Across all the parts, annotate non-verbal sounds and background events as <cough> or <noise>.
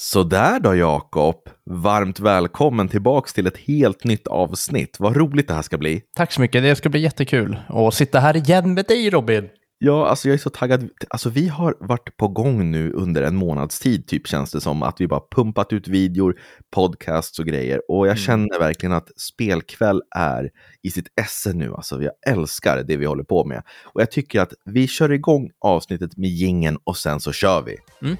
Sådär då Jakob, varmt välkommen tillbaks till ett helt nytt avsnitt. Vad roligt det här ska bli. Tack så mycket, det ska bli jättekul att sitta här igen med dig Robin. Ja, alltså jag är så taggad. Alltså vi har varit på gång nu under en månads tid, typ känns det som. Att vi bara pumpat ut videor, podcasts och grejer. Och jag Mm. känner verkligen att spelkväll är i sitt esse nu. Alltså jag älskar det vi håller på med. Och jag tycker att vi kör igång avsnittet med gingen och sen så kör vi. Mm.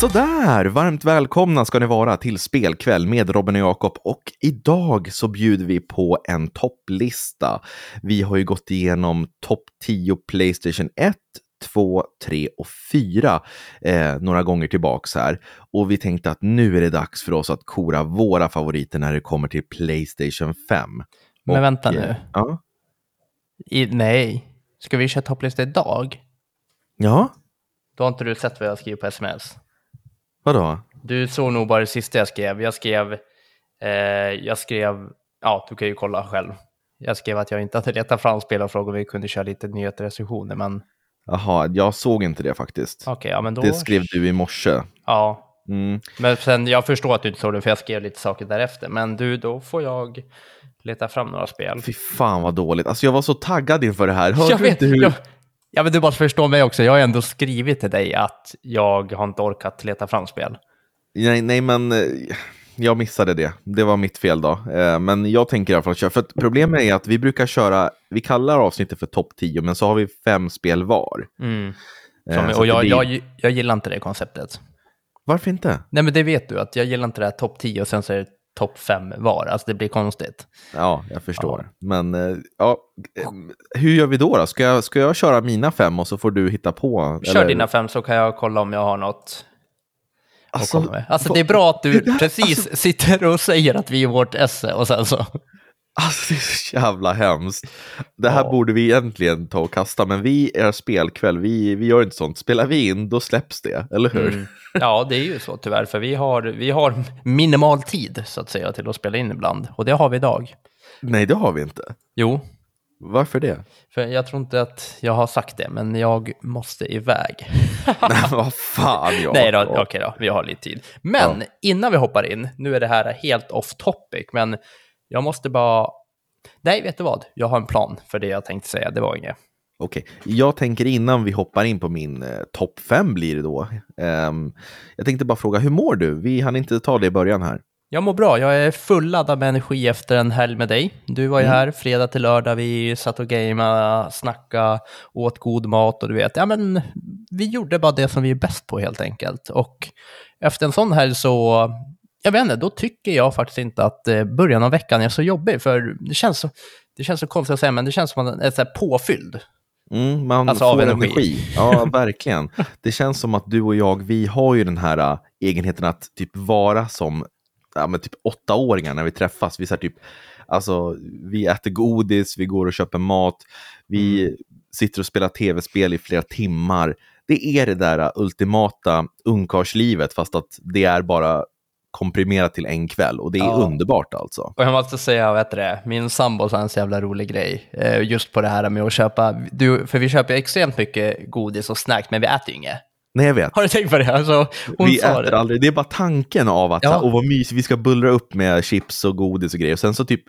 Sådär, varmt välkomna ska ni vara till spelkväll med Robin och Jakob och idag så bjuder vi på en topplista. Vi har ju gått igenom topp 10 Playstation 1, 2, 3 och 4 eh, några gånger tillbaks här. Och vi tänkte att nu är det dags för oss att kora våra favoriter när det kommer till Playstation 5. Men Och, vänta eh, nu. Ja. I, nej, ska vi köra topplista idag? Ja, Då har inte du sett vad jag skriver på sms. Vadå? Du såg nog bara det sista jag skrev. Jag skrev, eh, jag skrev, ja du kan ju kolla själv. Jag skrev att jag inte hade letat fram spel och frågat om vi kunde köra lite nyheter recensioner, men Jaha, jag såg inte det faktiskt. okej, ja men då. Det skrev du i morse. Ja, Mm. men sen jag förstår att du inte såg det för jag skrev lite saker därefter. Men du, då får jag leta fram några spel. Fy fan vad dåligt. Alltså jag var så taggad inför det här. Hörde Jag vet, hur... jag, ja, men du måste förstå mig också. Jag har ändå skrivit till dig att jag har inte orkat leta fram spel. Nej, nej, men eh, jag missade det. Det var mitt fel då. Eh, Men jag tänker i alla fall köra. För problemet är att vi brukar köra, vi kallar avsnittet för topp 10, men så har vi fem spel var. Mm. Eh, Som, och jag, det jag, jag gillar inte det konceptet. Varför inte? Nej, men det vet du, att jag gillar inte det här topp 10 och sen så är det topp 5 var. Alltså det blir konstigt. Ja, jag förstår. Men eh, ja, hur gör vi då? då? Ska, jag, ska jag köra mina fem och så får du hitta på? Kör dina fem så kan jag kolla om jag har något Alltså. Alltså det är bra att du där- <laughs> precis sitter och säger att vi är vårt esse och sen så. Alltså det är så jävla hemskt. Det här Ja. borde vi egentligen ta och kasta, men vi är spelkväll, vi, vi gör inte sånt. Spelar vi in, då släpps det, eller hur? Mm. Ja, det är ju så tyvärr, för vi har, vi har minimal tid så att säga till att spela in ibland. Och det har vi idag. Nej, det har vi inte. Jo, Varför det? för jag tror inte att jag har sagt det, men jag måste iväg. <laughs> Nej, vad fan jag. Nej då, okej då, vi har lite tid. Men innan vi hoppar in, nu är det här helt off topic, men jag måste bara... Nej, vet du vad? Jag har en plan för det jag tänkte säga, det var inget. Okej, jag tänker innan vi hoppar in på min eh, topp fem blir det då. Ehm, jag tänkte bara fråga, hur mår du? Vi hann inte ta det i början här. Jag mår bra, jag är fulladdad med energi efter en helg med dig. Du var ju Mm. här fredag till lördag, vi satt och gamea, snacka, åt god mat och du vet, ja men vi gjorde bara det som vi är bäst på helt enkelt. Och efter en sån helg så, jag vet inte, då tycker jag faktiskt inte att eh, början av veckan är så jobbig, för det känns så, det känns så konstigt att säga, men det känns som att man är så påfylld. Mm, man Alltså, får energi. energi. Ja, verkligen. <laughs> Det känns som att du och jag, vi har ju den här äh, egenheten att typ vara som ja, men typ åttaåringar när vi träffas. Vi, så typ, alltså, vi äter godis, vi går och köper mat, vi Mm. sitter och spelar tv-spel i flera timmar. Det är det där äh, ultimata ungkarlslivet, fast att det är bara komprimerat till en kväll. Och det är Ja. underbart alltså. Och jag måste säga, vet du min sambo sa en så jävla rolig grej, eh, just på det här med att köpa, du, för vi köper extremt mycket godis och snacks, men vi äter ju inget. Nej, jag vet. Har du tänkt på det? Alltså, vi äter det. aldrig. Det är bara tanken av att, Ja. åh vad mysigt, vi ska bullra upp med chips och godis och grejer. Och sen så typ,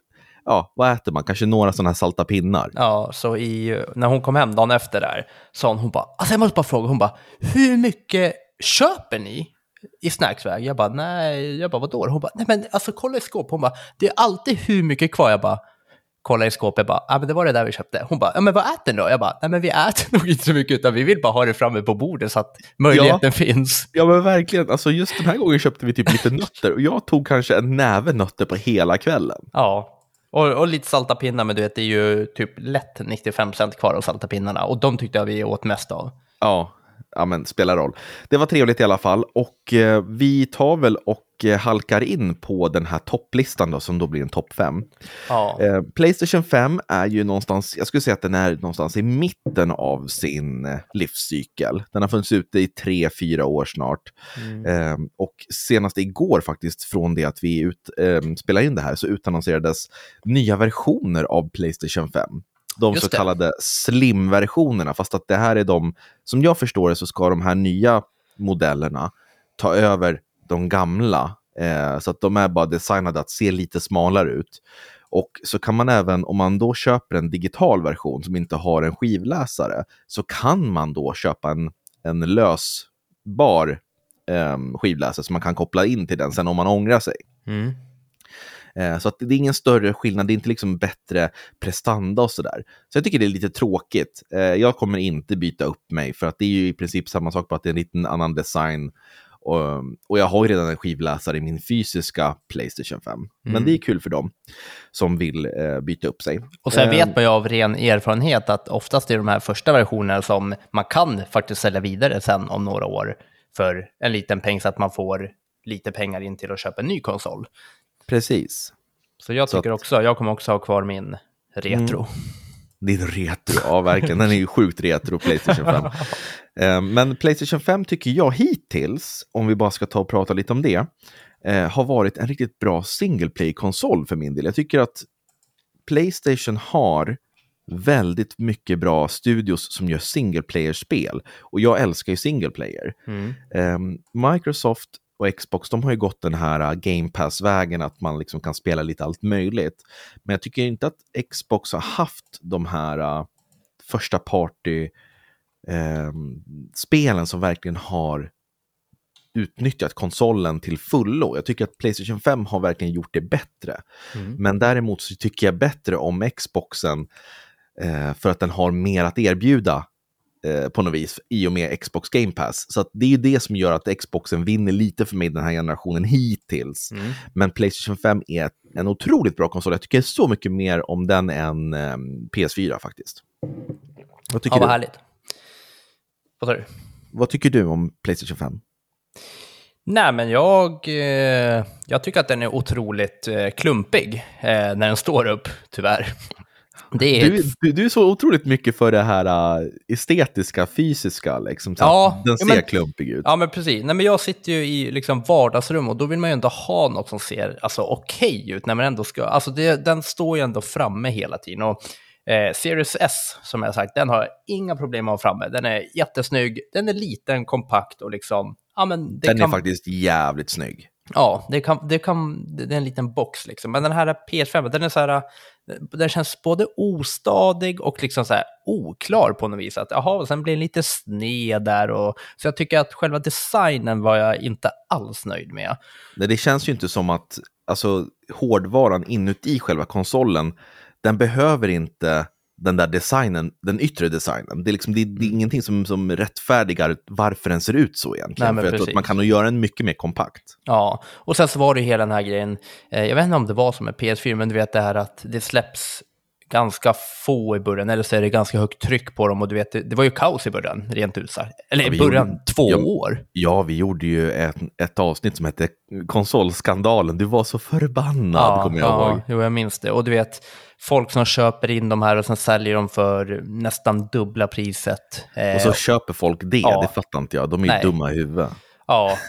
ja, vad äter man? Kanske några sådana här salta pinnar. Ja, så i, när hon kom hem dagen efter där, sa hon, hon bara, alltså jag måste bara fråga, hon bara, hur mycket köper ni i snacksväg? Jag bara, nej, jag bara, vadå? Hon bara, nej men alltså kolla i skåp. Hon bara, det är alltid hur mycket kvar. Jag bara, kolla i skåpet, jag bara, ja men det var det där vi köpte. Hon bara, ja men vad äter ni då? Jag bara, nej men vi äter <laughs> nog inte så mycket, utan vi vill bara ha det framme på bordet så att möjligheten finns. Ja men verkligen, alltså just den här gången köpte vi typ lite <laughs> nötter och jag tog kanske en näve nötter på hela kvällen. Ja, och, och lite salta pinnar, men du vet, det är ju typ lätt 95% kvar av salta pinnarna. Och de tyckte jag vi åt mest av. Ja, ja men spelar roll. Det var trevligt i alla fall och eh, vi tar väl och eh, halkar in på den här topplistan då, som då blir en topp 5. Ja. Eh, Playstation 5 är ju någonstans, jag skulle säga att den är någonstans i mitten av sin eh, livscykel. Den har funnits ute i tre, fyra år snart. Mm. Eh, och senast igår faktiskt, från det att vi ut, eh, spelar in det här, så utannonserades nya versioner av Playstation 5. De Just så det. kallade slim-versionerna, fast att det här är de, som jag förstår det så ska de här nya modellerna ta över de gamla. Eh, så att de är bara designade att se lite smalare ut. Och så kan man även, om man då köper en digital version som inte har en skivläsare, så kan man då köpa en, en lösbar eh, skivläsare som man kan koppla in till den sen om man ångrar sig. Mm. Eh, Så att det är ingen större skillnad, det är inte liksom bättre prestanda och sådär. Så jag tycker det är lite tråkigt. Eh, Jag kommer inte byta upp mig för att det är ju i princip samma sak, bara att det är en liten annan design. Och, och jag har ju redan en skivläsare i min fysiska Playstation 5. Men Mm. det är kul för dem som vill eh, byta upp sig. Och sen vet man ju av ren erfarenhet att oftast är de här första versionerna som man kan faktiskt sälja vidare sen om några år för en liten peng så att man får lite pengar in till att köpa en ny konsol. Precis. Så jag Så tycker att- också, jag kommer också ha kvar min retro. Det är retro, ja verkligen. Den är ju sjukt retro, Playstation 5. <laughs> Eh, Men Playstation 5 tycker jag hittills, om vi bara ska ta och prata lite om det, eh, har varit en riktigt bra single play-konsol för min del. Jag tycker att Playstation har väldigt mycket bra studios som gör single player-spel. Och jag älskar ju single player. Mm. Ehm, Microsoft och Xbox, de har ju gått den här uh, Game Pass-vägen, att man liksom kan spela lite allt möjligt. Men jag tycker inte att Xbox har haft de här uh, första party-spelen som verkligen har utnyttjat konsolen till fullo. Jag tycker att Playstation 5 har verkligen gjort det bättre. Mm. Men däremot så tycker jag bättre om Xboxen eh, för att den har mer att erbjuda eh, på något vis i och med Xbox Game Pass. Så det är ju det som gör att Xboxen vinner lite för mig den här generationen hittills. Mm. Men Playstation 5 är en otroligt bra konsol. Jag tycker så mycket mer om den än eh, PS4 faktiskt. Vad tycker, Ja, vad du? härligt. Vad sa du? vad tycker du om Playstation 5? Nej, men jag, eh, jag tycker att den är otroligt eh, klumpig eh, när den står upp, tyvärr. Det är Du, du, du är så otroligt mycket för det här uh, estetiska, fysiska, liksom, så Ja, den ja, ser men- klumpig ut. Ja, men precis. Nej, men jag sitter ju i liksom vardagsrum och då vill man ju ändå ha något som ser alltså, okej ut när man ändå ska... Alltså det, den står ju ändå framme hela tiden. Och, eh, Series S, som jag sagt, den har inga problem med att ha framme. Den är jättesnygg, den är liten, kompakt och liksom... Ja, men Den kan, är faktiskt jävligt snygg. Ja, det, kan, det, kan, det är en liten box liksom. Men den här PS5, den är så här... Eh, den känns både ostadig och liksom så här oklar på något vis. Att, aha, och sen blir den lite sned där. Och, så jag tycker att själva designen var jag inte alls nöjd med. Nej, Det känns ju inte som att alltså, hårdvaran inuti själva konsolen, den behöver inte den där designen, den yttre designen. Det är, liksom, det, det är ingenting som, som rättfärdigar varför den ser ut så egentligen. Nej, För jag tror att man kan nog göra den mycket mer kompakt. Ja, och sen så var det ju hela den här grejen. Eh, jag vet inte om det var som med PS4, men du vet det här att det släpps ganska få i början, eller så är det ganska högt tryck på dem. Och du vet, det, det var ju kaos i början, rent ut sagt. Eller Ja, i början, gjorde- två ja. år. Ja, vi gjorde ju ett, ett avsnitt som hette Konsolskandalen. Du var så förbannad, kommer jag ja, ihåg. Jo, jag minns det. Och du vet, folk som köper in de här och sen säljer dem för nästan dubbla priset. Eh, Och så köper folk det, Ja. det fattar inte jag. De är Nej. dumma i huvudet. ja, <laughs>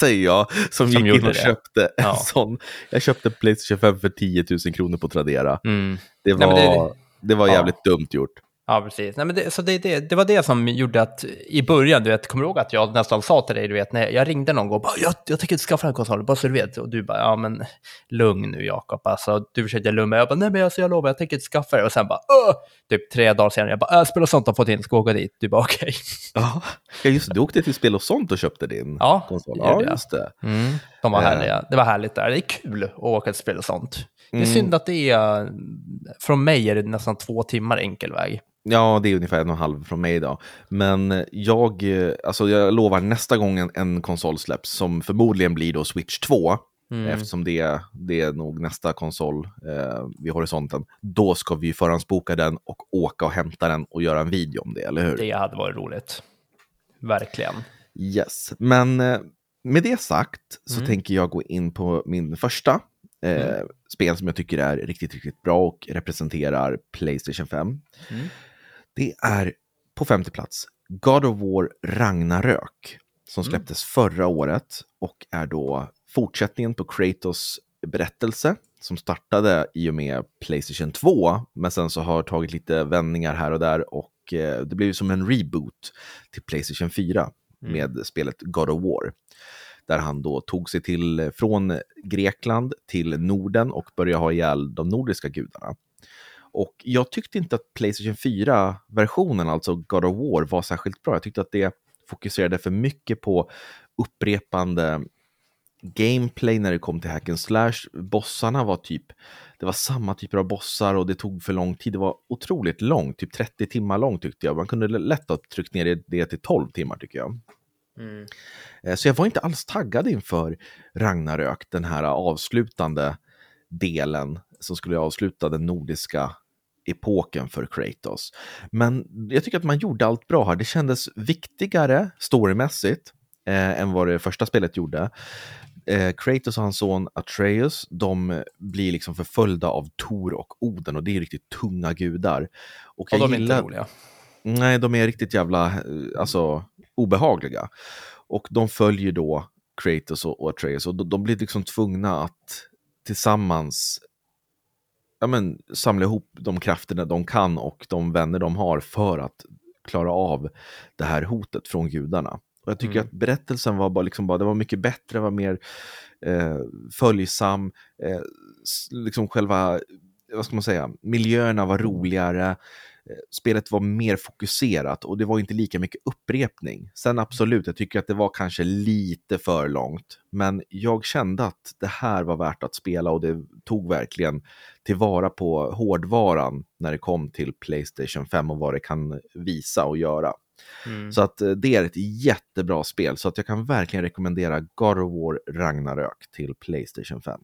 Säger jag, som, Som gick in och det. köpte en Ja. sån. Jag köpte Playstation 5 för 10 000 kronor på Tradera. mm. Det Nej, var, men det- det, var jävligt dumt gjort. Ja, precis. Nej, men det, så det, det, det var det som gjorde att i början, du vet, kommer du ihåg att jag nästan sa till dig, du vet, när jag ringde någon gång och bara, jag, jag tänker inte skaffa en konsol, bara så du vet. Och du bara, ja men lugn nu Jakob, alltså du försökte lugna mig. Jag bara, nej men alltså, jag lovar, jag tänker inte skaffa det. Och sen bara, Åh! typ tre dagar senare, jag bara, äh, spela sånt har fått in, ska åka dit? Du bara, okej. Ja, ja, just det. Du åkte till Spel och sånt och köpte din Ja, konsol. Ja, just det. Mm, de var Eh. härliga. Det var härligt där. Det är kul att åka till spel och sånt. Det är Mm. synd att det är, från mig är det nästan två timmar enkel väg. Ja, det är ungefär en och en halv från mig idag. Men jag, eh, alltså jag lovar nästa gång en, en konsol släpps, som förmodligen blir då Switch 2, Mm. eftersom det, det är nog nästa konsol eh, vid horisonten, då ska vi förhandsboka den och åka och hämta den och göra en video om det, eller hur? Det hade varit roligt. Verkligen. Yes, men eh, med det sagt så Mm. tänker jag gå in på min första eh, Mm. spel som jag tycker är riktigt, riktigt bra och representerar Playstation 5. Mm. Det är på femte plats God of War Ragnarök som Mm. släpptes förra året och är då fortsättningen på Kratos berättelse som startade i och med Playstation 2 men sen så har tagit lite vändningar här och där och eh, det blev ju som en reboot till Playstation 4 Mm. med spelet God of War. Där han då tog sig till från Grekland till Norden och började ha ihjäl de nordiska gudarna. Och jag tyckte inte att Playstation 4-versionen, alltså God of War, var särskilt bra. Jag tyckte att det fokuserade för mycket på upprepande gameplay när det kom till hack and slash. Bossarna var typ, det var samma typer av bossar och det tog för lång tid. Det var otroligt långt, typ 30 timmar långt tyckte jag. Man kunde lätt ha tryckt ner det- till 12 timmar tycker jag. Mm. Eh, Så jag var inte alls taggad inför Ragnarök, den här avslutande delen som skulle avsluta den nordiska epoken för Kratos. Men jag tycker att man gjorde allt bra här. Det kändes viktigare storymässigt eh, än vad det första spelet gjorde. Eh, Kratos och hans son Atreus, de blir liksom förföljda av Tor och Oden och det är riktigt tunga gudar. Och Och jag de är gillar... inte roliga. Nej, de är riktigt jävla eh, alltså, obehagliga. Och de följer då Kratos och, och Atreus och de, de blir liksom tvungna att tillsammans ja, men, samla ihop de krafterna de kan och de vänner de har för att klara av det här hotet från gudarna. Och jag tycker Mm. att berättelsen var bara, liksom bara, det var mycket bättre, var mer eh, följsam, eh, liksom själva, vad ska man säga, miljöerna var roligare, eh, spelet var mer fokuserat och det var inte lika mycket upprepning. Sen absolut, jag tycker att det var kanske lite för långt, men jag kände att det här var värt att spela och det tog verkligen tillvara på hårdvaran när det kom till Playstation 5 och vad det kan visa och göra. Mm. Så att eh, det är ett jättebra spel, så att jag kan verkligen rekommendera God of War Ragnarök till Playstation 5.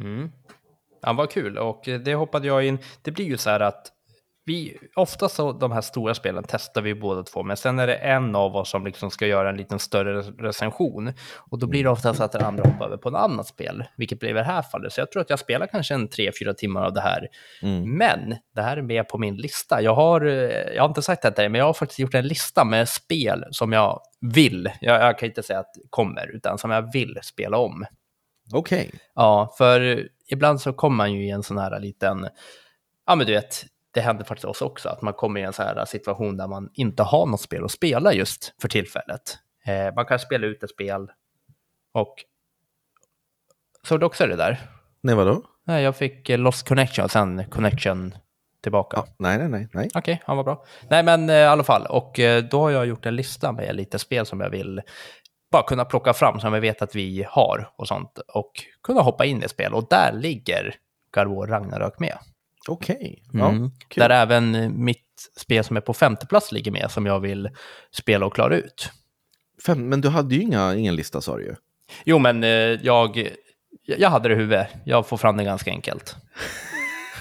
Mm. Ja, vad kul. Och det hoppade jag in. Det blir ju så här att vi, ofta så de här stora spelen testar vi båda två, men sen är det en av oss som liksom ska göra en liten större recension. Och då blir det ofta så att den andra hoppar över på ett annat spel, vilket blir i det här fallet. Så jag tror att jag spelar kanske en tre, fyra timmar av det här. Mm. Men det här är med på min lista. Jag har, eh, jag har inte sagt det till dig, men jag har faktiskt gjort en lista med spel som jag vill, jag, jag kan inte säga att kommer, utan som jag vill spela om. Okej. Ja, för ibland så kommer man ju i en sån här liten, ja men du vet, det händer faktiskt oss också, att man kommer i en sån här situation där man inte har något spel att spela just för tillfället. Eh, man kan spela ut ett spel och... Såg du också det där? Nej, vadå? Nej, jag fick eh, Lost Connection och sen Connection tillbaka. Ja, nej, nej, nej. nej. Okej, han var bra. Nej, men eh, i alla fall. Och eh, då har jag gjort en lista med lite spel som jag vill bara kunna plocka fram som vi vet att vi har och sånt. Och kunna hoppa in i spel. Och där ligger God Ragnarök med. Okej. Ja, Mm. Där även mitt spel som är på femte plats ligger med som jag vill spela och klara ut. Fem, men du hade ju inga, ingen lista sa du ju. Jo, men eh, jag, jag hade det i huvudet. Jag får fram det ganska enkelt.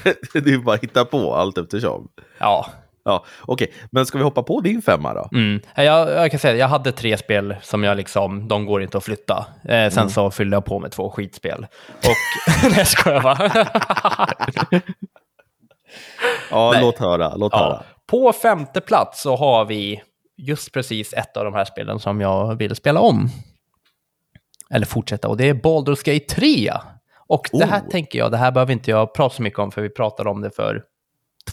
<laughs> det är ju bara att hitta på allt eftersom. Ja, Ja, okej. Men ska vi hoppa på din femma då? Mm. Jag, jag kan säga jag hade tre spel som jag liksom, de går inte att flytta. Eh, sen så fyllde jag på med två skitspel. Och, <laughs> nej jag skojar bara. <laughs> Ja, Nej. låt höra. Låt ja. höra. På femte plats så har vi just precis ett av de här spelen som jag vill spela om. Eller fortsätta, och det är Baldur's Gate 3. Och det här Oh. tänker jag, det här behöver inte jag prata så mycket om, för vi pratade om det för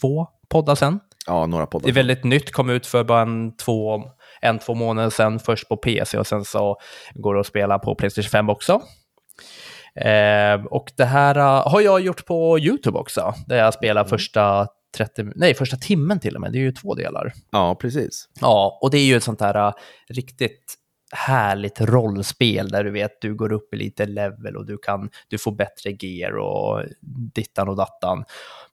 två poddar sedan. Ja, några poddar. Det är väldigt nytt, kom ut för bara en två, en, två månader sedan, först på PC och sen så går det att spela på Playstation 5 också. Eh, och det här eh, har jag gjort på YouTube också, där jag spelar första 30, nej, första timmen till och med, det är ju två delar. Ja, precis. Ja, och det är ju ett sånt här eh, riktigt härligt rollspel där du vet, du går upp i lite level och du kan, du får bättre gear och dittan och dattan.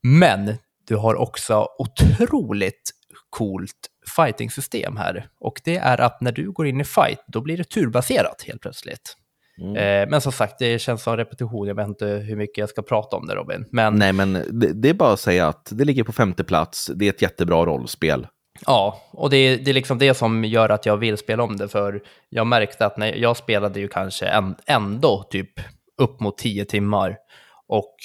Men du har också otroligt coolt fighting-system här. Och det är att när du går in i fight, då blir det turbaserat helt plötsligt. Mm. Eh, men som sagt, det känns som repetition. Jag vet inte hur mycket jag ska prata om det, Robin. Men Nej, men det, det är bara att säga att det ligger på femte plats. Det är ett jättebra rollspel. Ja, och det är, det är liksom det som gör att jag vill spela om det, för jag märkte att när jag spelade ju kanske en, ändå typ upp mot tio timmar. Och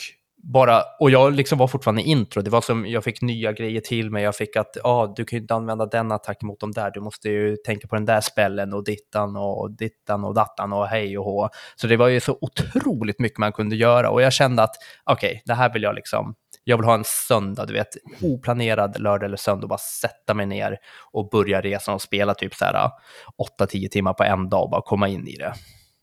bara, och jag liksom var fortfarande intro, det var som, jag fick nya grejer till mig, jag fick att, ja, ah, du kan ju inte använda den attacken mot dem där, du måste ju tänka på den där spällen och dittan och dittan och dattan och hej och hå. Så det var ju så otroligt mycket man kunde göra och jag kände att, okej, okay, det här vill jag liksom, jag vill ha en söndag, du vet, oplanerad lördag eller söndag, bara sätta mig ner och börja resan och spela typ så här 8-10 timmar på en dag och bara komma in i det.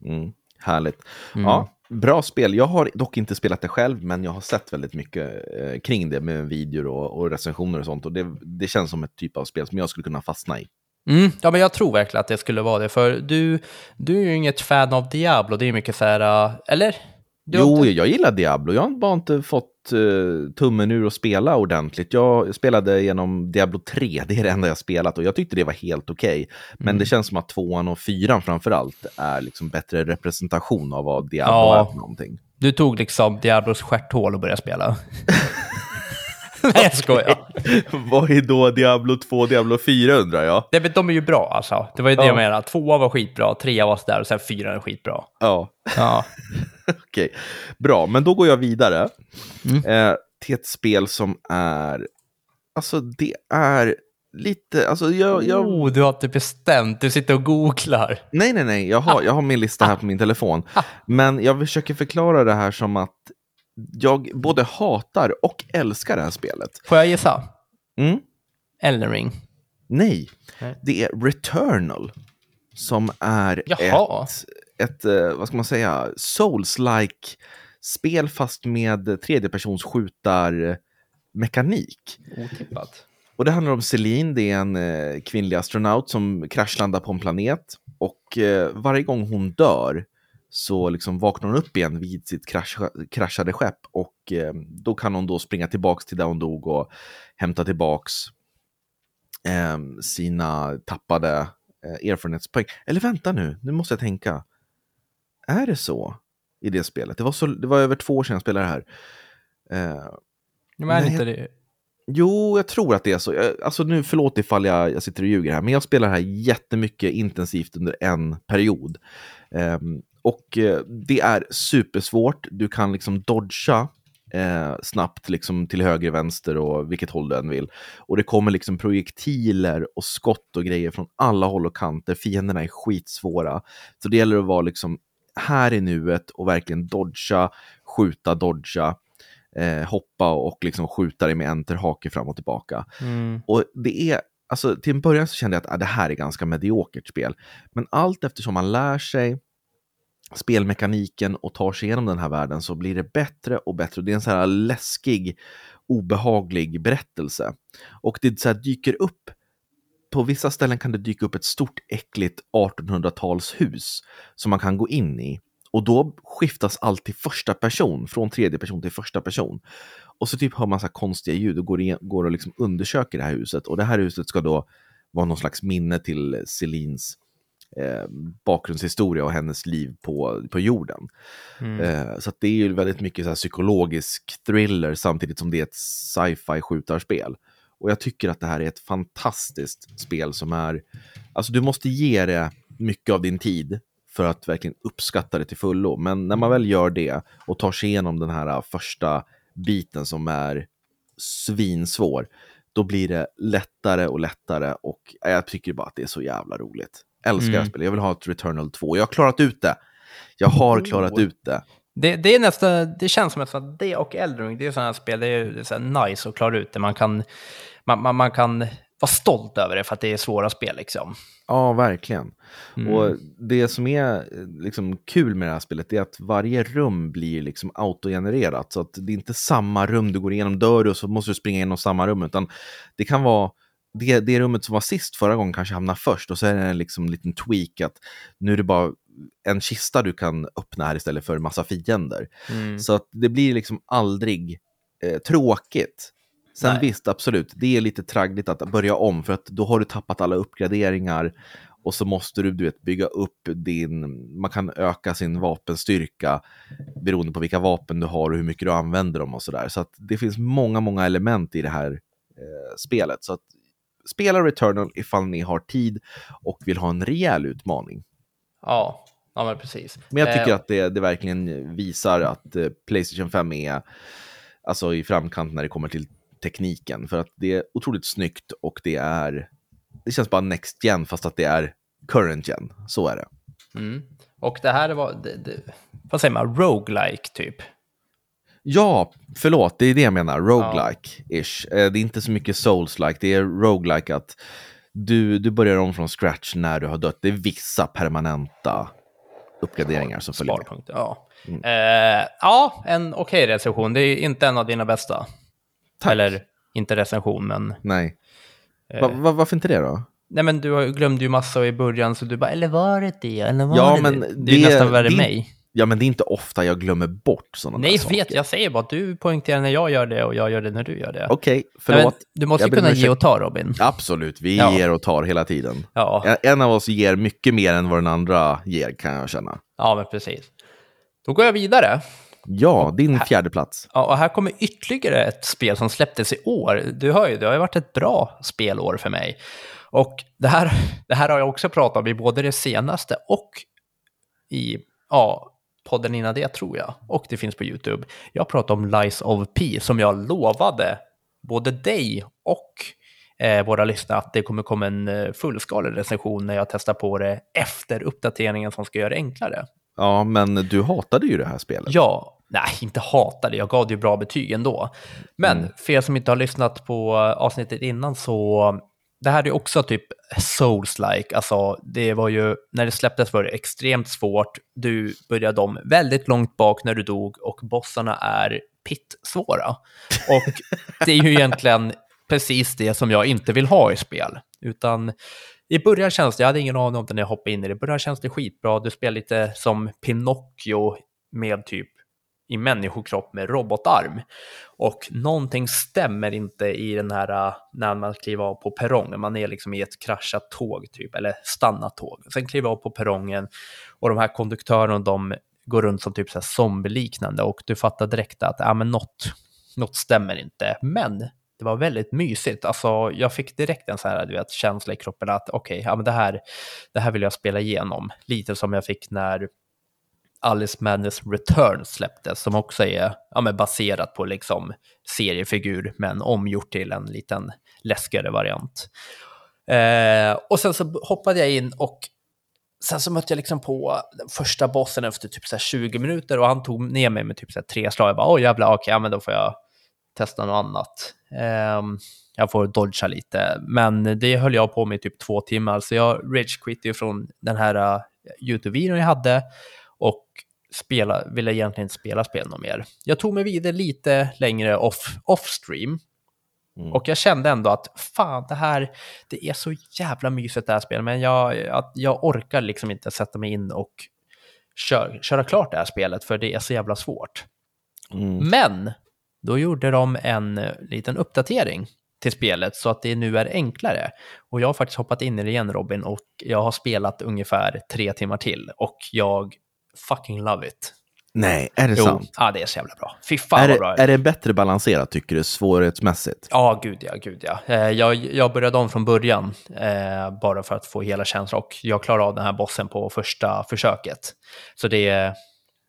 Mm, härligt. Mm. Ja, Bra spel. Jag har dock inte spelat det själv, men jag har sett väldigt mycket eh, kring det med videor och, och recensioner och sånt. Och det, det, känns som ett typ av spel som jag skulle kunna fastna i. Mm, ja, men jag tror verkligen att det skulle vara det, för du, du är ju inget fan av Diablo. Det är mycket så här, eh, eller? Jo, inte... jag gillar Diablo. Jag har bara inte fått uh, tummen ur att spela ordentligt. Jag spelade genom Diablo 3, <laughs> det är det enda jag spelat och jag tyckte det var helt okej. Okay. Men mm. det känns som att tvåan och fyran framför allt är liksom bättre representation av vad Diablo ja. är för någonting. Du tog liksom Diablos stjärthål och började spela. <laughs> Nej, jag skojar. <laughs> Vad är då Diablo 2 och Diablo 4 undrar jag? Nej, men de är ju bra alltså. Det var ju det ja. jag menade. Tvåan var skitbra, trean var sådär och sen fyran är skitbra. Ja. ja. <laughs> Okej, okay. bra. Men då går jag vidare mm. eh, till ett spel som är... Alltså det är lite, alltså jag... jag... Oh, du har inte bestämt, du sitter och googlar. Nej, nej, nej, jag har, jag har min lista här på min telefon. <laughs> Ah. Men jag försöker förklara det här som att jag både hatar och älskar det här spelet. Får jag gissa? Mm? Elden Ring? Nej, det är Returnal som är Jaha. ett, ett, eh, vad ska man säga, souls-like spel fast med tredjepersons skjutarmekanik. Otippat. Och det handlar om Celine, det är en eh, kvinnlig astronaut som kraschlandar på en planet. Och eh, varje gång hon dör så liksom vaknar hon upp igen vid sitt krasch, kraschade skepp och eh, då kan hon då springa tillbaks till där hon dog och hämta tillbaks sina tappade erfarenhetspoäng. Eller vänta nu, nu måste jag tänka. Är det så i det spelet? Det var, så, det var över två år sedan jag spelade det här. Eh, men är inte det? Jo, jag tror att det är så. Alltså nu, förlåt ifall jag, jag sitter och ljuger här, men jag spelar det här jättemycket intensivt under en period. Um, och eh, det är supersvårt. Du kan liksom dodga eh, snabbt liksom till höger, vänster och vilket håll du än vill. Och det kommer liksom projektiler och skott och grejer från alla håll och kanter. Fienderna är skitsvåra. Så det gäller att vara liksom här i nuet och verkligen dodga, skjuta, dodga. Eh, hoppa och liksom skjuta dig med enter, hake fram och tillbaka. Mm. Och det är, alltså till en början så kände jag att ah, det här är ganska mediokert spel. Men allt eftersom man lär sig spelmekaniken och tar sig igenom den här världen så blir det bättre och bättre. Det är en så här läskig, obehaglig berättelse. Och det så dyker upp, på vissa ställen kan det dyka upp ett stort äckligt 1800-talshus som man kan gå in i. Och då skiftas allt till första person, från tredje person till första person. Och så typ hör man så konstiga ljud och går, in, går och liksom undersöker det här huset. Och det här huset ska då vara någon slags minne till Celines eh, bakgrundshistoria och hennes liv på, på jorden. Mm. Eh, så det är ju väldigt mycket så här psykologisk thriller samtidigt som det är ett sci-fi skjutarspel. Och jag tycker att det här är ett fantastiskt spel som är, alltså du måste ge det mycket av din tid för att verkligen uppskatta det till fullo. Men när man väl gör det och tar sig igenom den här första biten som är svinsvår, då blir det lättare och lättare och jag tycker bara att det är så jävla roligt. Älskar mm. spel. Jag vill ha ett Returnal 2. Jag har klarat ut det. Jag har <laughs> klarat ut det. Det, det, är nästan, det känns som att det och Eldring, det är sådana här spel, det är, det är så nice att klara ut det. Man kan, man, man, man, kan vara stolt över det för att det är svåra spel liksom. Ja, verkligen. Mm. Och det som är liksom kul med det här spelet är att varje rum blir liksom autogenererat. Så att det är inte samma rum du går igenom. Dör du så måste du springa igenom samma rum, utan det kan vara det, det rummet som var sist förra gången kanske hamnar först och så är det en liksom liten tweak att nu är det bara en kista du kan öppna här istället för en massa fiender. Mm. Så att det blir liksom aldrig eh, tråkigt. Sen Nej. visst, absolut, det är lite traggligt att börja om för att då har du tappat alla uppgraderingar och så måste du, du vet, bygga upp din, man kan öka sin vapenstyrka beroende på vilka vapen du har och hur mycket du använder dem och sådär. Så att det finns många, många element i det här eh, spelet. Så att spela Returnal ifall ni har tid och vill ha en rejäl utmaning. Ja, ja men precis. Men jag tycker Eh, att det, det verkligen visar att eh, Playstation 5 är alltså, i framkant när det kommer till tekniken. För att det är otroligt snyggt och det är, det känns bara next gen fast att det är current gen. Så är det. Mm. Och det här var, det, det, vad säger man, roguelike typ. Ja, förlåt, det är det jag menar. Roguelike-ish. Eh, Det är inte så mycket souls-like, det är roguelike att du, du börjar om från scratch när du har dött. Det är vissa permanenta uppgraderingar som följer med. Ja. Mm. Eh, ja, en okej recension. Det är inte en av dina bästa. Tack. Eller inte recension, men... Nej. Eh, Va, va, varför inte det då? nej, men du glömde ju massa i början, så du bara, eller var det det? Eller var Ja, det men det? Det är ju nästan värre det- mig. Ja, men det är inte ofta jag glömmer bort sådana Nej, där saker. vet, jag säger bara att du poängterar när jag gör det och jag gör det när du gör det. Okej, Nej, förlåt. men du måste ju kunna ge och ta, Robin. Absolut, vi Ja. ger och tar hela tiden. Ja, En av oss ger mycket mer än vad den andra ger, kan jag känna. ja men precis. Då går jag vidare. Ja, din fjärde plats. Ja, och här kommer ytterligare ett spel som släpptes i år. Du hör ju, det har ju varit ett bra spelår för mig. Och det här, <laughs> det här har jag också pratat om i både det senaste och i ja, podden innan det, tror jag. Och det finns på YouTube. Jag pratar om Lies of P som jag lovade både dig och eh, våra lyssnare att det kommer komma en eh, fullskalig recension när jag testar på det efter uppdateringen som ska göra det enklare. Ja, men du hatade ju det här spelet. Ja, nej, inte hatade, jag gav det ju bra betyg ändå. Men Mm. för er som inte har lyssnat på avsnittet innan så, det här är också typ Souls-like, alltså det var ju, när det släpptes var det extremt svårt, du började om väldigt långt bak när du dog och bossarna är pittsvåra. Och det är ju <laughs> egentligen precis det som jag inte vill ha i spel, utan i början känns det, jag hade ingen aning om det när jag hoppade in i det, i början känns det skitbra, du spelar lite som Pinocchio med typ i människokropp med robotarm. Och någonting stämmer inte i den här äh, när man kliver av på perrongen. Man är liksom i ett kraschat tåg typ, eller stannat tåg. Sen kliver av på perrongen och de här konduktörerna de går runt som typ så här zombieliknande och du fattar direkt att ja, men något, något stämmer inte. Men det var väldigt mysigt. Alltså, jag fick direkt en så här, du vet, känsla i kroppen att okej, ja, men det, här, det här vill jag spela igenom. Lite som jag fick när Alice Madness Return släpptes, som också är ja, men baserat på liksom seriefigur, men omgjort till en liten läskigare variant. Eh, och sen så hoppade jag in och sen så mötte jag liksom på den första bossen efter typ så här 20 minuter och han tog ner mig med typ så här tre slag. Jag bara, åh jävlar, okej, ja, men då får jag testa något annat. Ehm, jag får dodga lite, men det höll jag på med i typ två timmar, så jag rage quit ju från den här uh, YouTube-videon jag hade och spela, ville egentligen inte spela spel något mer. Jag tog mig vidare lite längre off, off-stream Mm. och jag kände ändå att fan, det här, det är så jävla mysigt det här spelet, men jag, att jag orkar liksom inte sätta mig in och kör, köra klart det här spelet, för det är så jävla svårt. Mm. Men då gjorde de en eh, liten uppdatering till spelet så att det nu är enklare. Och jag har faktiskt hoppat in i det igen Robin och jag har spelat ungefär tre timmar till och jag fucking love it. Nej, är det Jo, sant? ja det är så jävla bra. Fy fan Är vad det, bra. är det bättre balanserat tycker du, svårighetsmässigt? Ja, gud ja, gud ja. Eh, Jag, jag började om från början eh, bara för att få hela känslan och jag klarade av den här bossen på första försöket. Så det är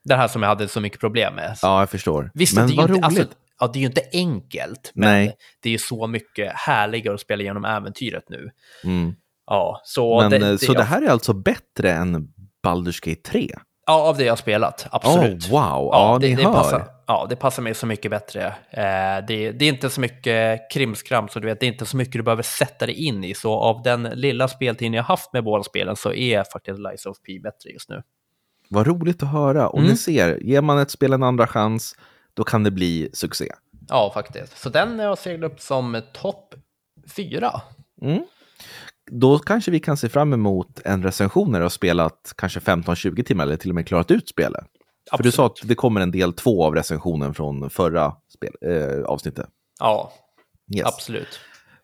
det här som jag hade så mycket problem med. Ja, jag förstår. Visst, Men det vad inte, roligt. alltså, ja, det är ju inte enkelt, men Nej. det är ju så mycket härligare att spela igenom äventyret nu. mm. Ja, så, Men, det, eh, det, så det här är alltså bättre än Baldur's Gate 3? Ja, av det jag har spelat, absolut. Oh, wow, ja, ni det, det hör. Passar, ja, det passar mig så mycket bättre. Eh, det, det är inte så mycket krimskram, så du vet, det är inte så mycket du behöver sätta dig in i. Så av den lilla speltiden jag haft med båda spelen så är faktiskt Lies of P bättre just nu. Vad roligt att höra. Och Mm. ni ser, ger man ett spel en andra chans, då kan det bli succé. Ja, faktiskt. Så den har jag seglat upp som topp fyra. Mm. Då kanske vi kan se fram emot en recension när du har spelat kanske 15-20 timmar eller till och med klarat ut spelet. För du sa att det kommer en del två av recensionen från förra spel, eh, avsnittet. Ja, Yes. absolut.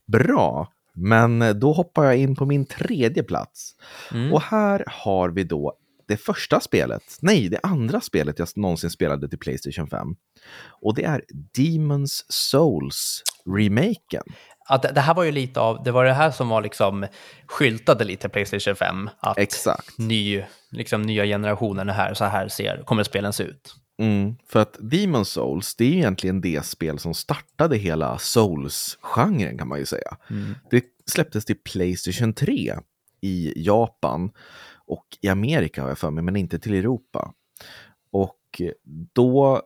Bra, men då hoppar jag in på min tredje plats. Mm. Och här har vi då det första spelet, nej, det andra spelet jag någonsin spelade till Playstation 5. Och det är Demon's Souls remaken. att det, det här var ju lite av, det var det här som var liksom skyltade lite Playstation 5. Att Exakt. Ny, liksom nya generationen är här, så här ser, kommer spelen se ut. Mm, för att Demon Souls, det är egentligen det spel som startade hela Souls-genren kan man ju säga. Mm. Det släpptes till Playstation 3 i Japan och i Amerika har jag för mig, men inte till Europa. Och då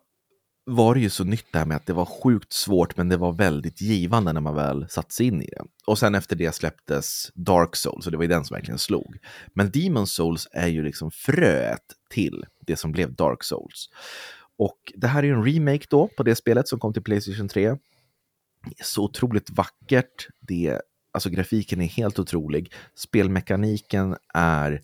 var det ju så nytt det här med att det var sjukt svårt, men det var väldigt givande när man väl satt sig in i det. Och sen efter det släpptes Dark Souls, och det var ju den som verkligen slog. Men Demon Souls är ju liksom fröet till det som blev Dark Souls. Och det här är ju en remake då på det spelet som kom till Playstation 3. Det är så otroligt vackert. Det, alltså grafiken är helt otrolig. Spelmekaniken är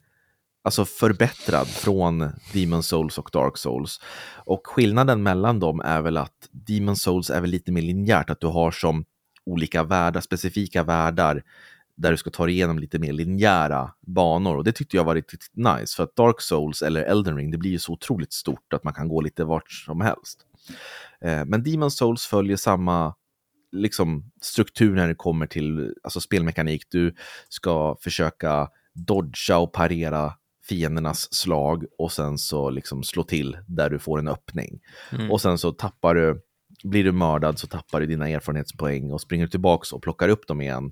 alltså förbättrad från Demon Souls och Dark Souls. Och skillnaden mellan dem är väl att Demon Souls är väl lite mer linjärt, att du har som olika världar, specifika världar där du ska ta dig igenom lite mer linjära banor. Och det tyckte jag var riktigt nice, för att Dark Souls eller Elden Ring, det blir ju så otroligt stort att man kan gå lite vart som helst. Eh, men Demon Souls följer samma liksom, struktur när det kommer till alltså, spelmekanik. Du ska försöka dodga och parera fiendernas slag och sen så liksom slå till där du får en öppning. Mm. Och sen så tappar du, blir du mördad så tappar du dina erfarenhetspoäng och springer du tillbaks och plockar upp dem igen